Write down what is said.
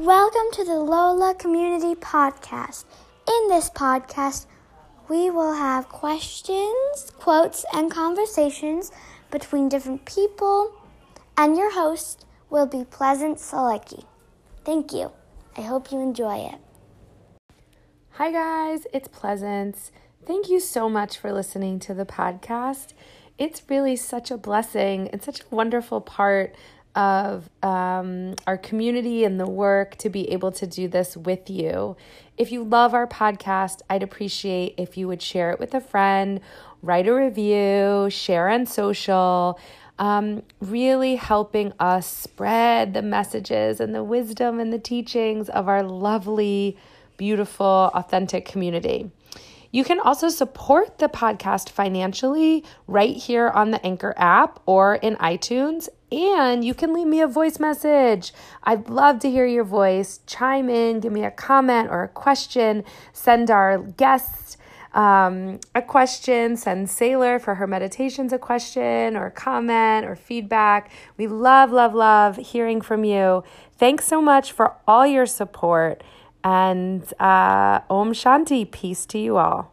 Welcome to the Lola Community Podcast. In this podcast, we will have questions, quotes, and conversations between different people, and your host will be Pleasance Silicki. Thank you. I hope you enjoy it. Hi, guys, it's Pleasance. Thank you so much for listening to the podcast. It's really such a blessing and such a wonderful part of um, our community and the work to be able to do this with you. If you love our podcast, I'd appreciate if you would share it with a friend, write a review, share on social. Um, really helping us spread the messages and the wisdom and the teachings of our lovely, beautiful, authentic community. You can also support the podcast financially right here on the Anchor app or in iTunes. And you can leave me a voice message. I'd love to hear your voice. Chime in, give me a comment or a question. Send our guests um, a question. Send Sailor for her meditations a question or comment or feedback. We love, love, love hearing from you. Thanks so much for all your support. And uh, Om Shanti, peace to you all.